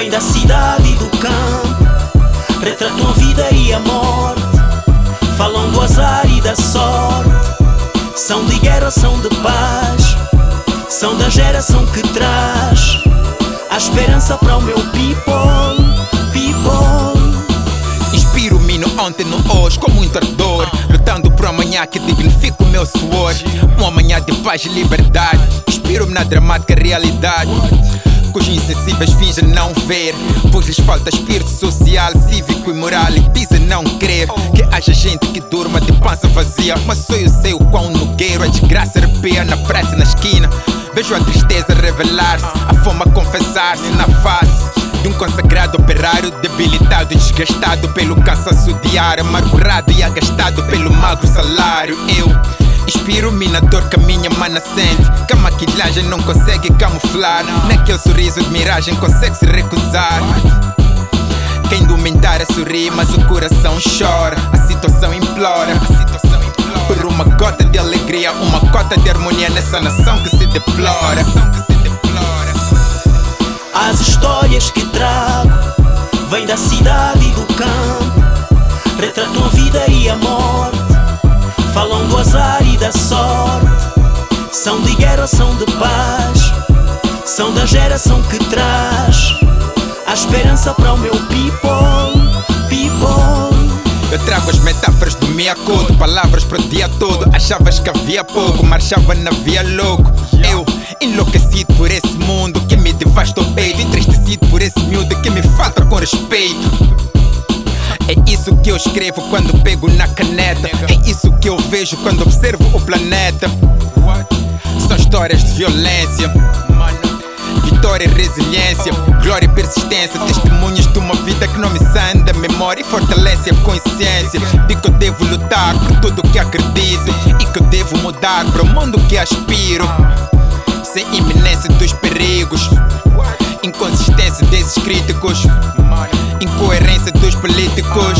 Vem da cidade e do campo, retratam a vida e a morte. Falam do azar e da sorte. São de guerra, são de paz. São da geração que traz a esperança para o meu people. People. Inspiro-me no ontem, no hoje, com muita ardor. Lutando por amanhã que dignifica o meu suor. Um amanhã de paz e liberdade. Inspiro-me na dramática realidade que os insensíveis fingem não ver. Pois lhes falta espírito social, cívico e moral. E dizem não crer que haja gente que durma de pança vazia. Mas sou eu sei o quão nogueiro a desgraça arrepia na praça e na esquina. Vejo a tristeza revelar-se, a fome a confessar-se na face. De um consagrado operário debilitado e desgastado pelo cansaço diário, amargurado e agastado pelo magro salário. Eu Inspiro-me na dor que a minha mana sente. Que a maquilhagem não consegue camuflar. Naquele sorriso de miragem consegue se recusar. Quem indumentária sorri, mas o coração chora. A situação implora Por uma gota de alegria Uma cota de harmonia nessa nação que se deplora. As histórias que trago Vêm da cidade e do campo. Retratam a vida e a morte Falam do azar e da sorte São de guerra, são de paz. São da geração que traz A esperança para o meu people People. Eu trago as metáforas do meu acordo Palavras para o dia todo. Achavas que havia pouco Marchava na via louco. Eu enlouquecido por esse mundo Que me devasta o peito Entristecido por esse miúdo Que me falta com respeito. É isso que eu escrevo quando pego na caneta. É isso vejo quando observo o planeta. São histórias de violência. Vitória e resiliência, glória e persistência. Testemunhos de uma vida que não me sai da memória e fortalece a consciência. De que eu devo lutar por tudo que acredito e que eu devo mudar para o mundo que aspiro. Sem iminência dos perigos, inconsistência desses críticos incoerência dos políticos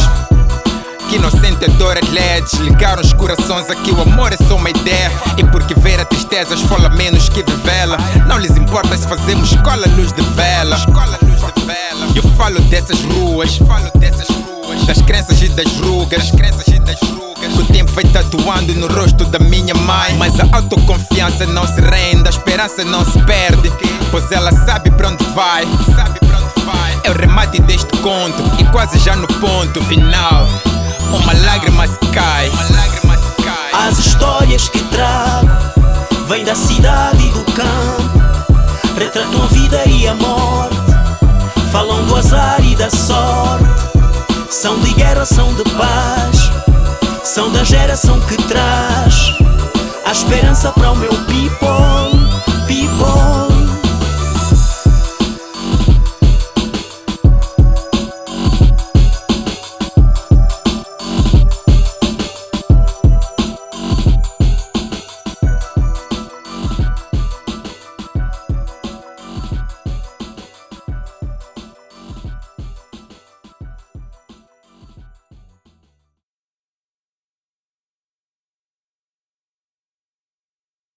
que inocente dor LED Ligaram os corações aqui o amor é só uma ideia. E porque ver a tristeza esfola menos que vivela Não lhes importa se fazemos escola luz de vela. Eu falo dessas ruas Das crenças e das rugas o tempo vai tatuando no rosto da minha mãe. Mas a autoconfiança não se rende A esperança não se perde. Pois ela sabe pra onde vai. É o remate deste conto e quase já no ponto final. Uma lágrima se cai. As histórias que trago vêm da cidade e do campo, retratam a vida e a morte, falam do azar e da sorte. São de guerra, são de paz, são da geração que traz a esperança para o meu people, people.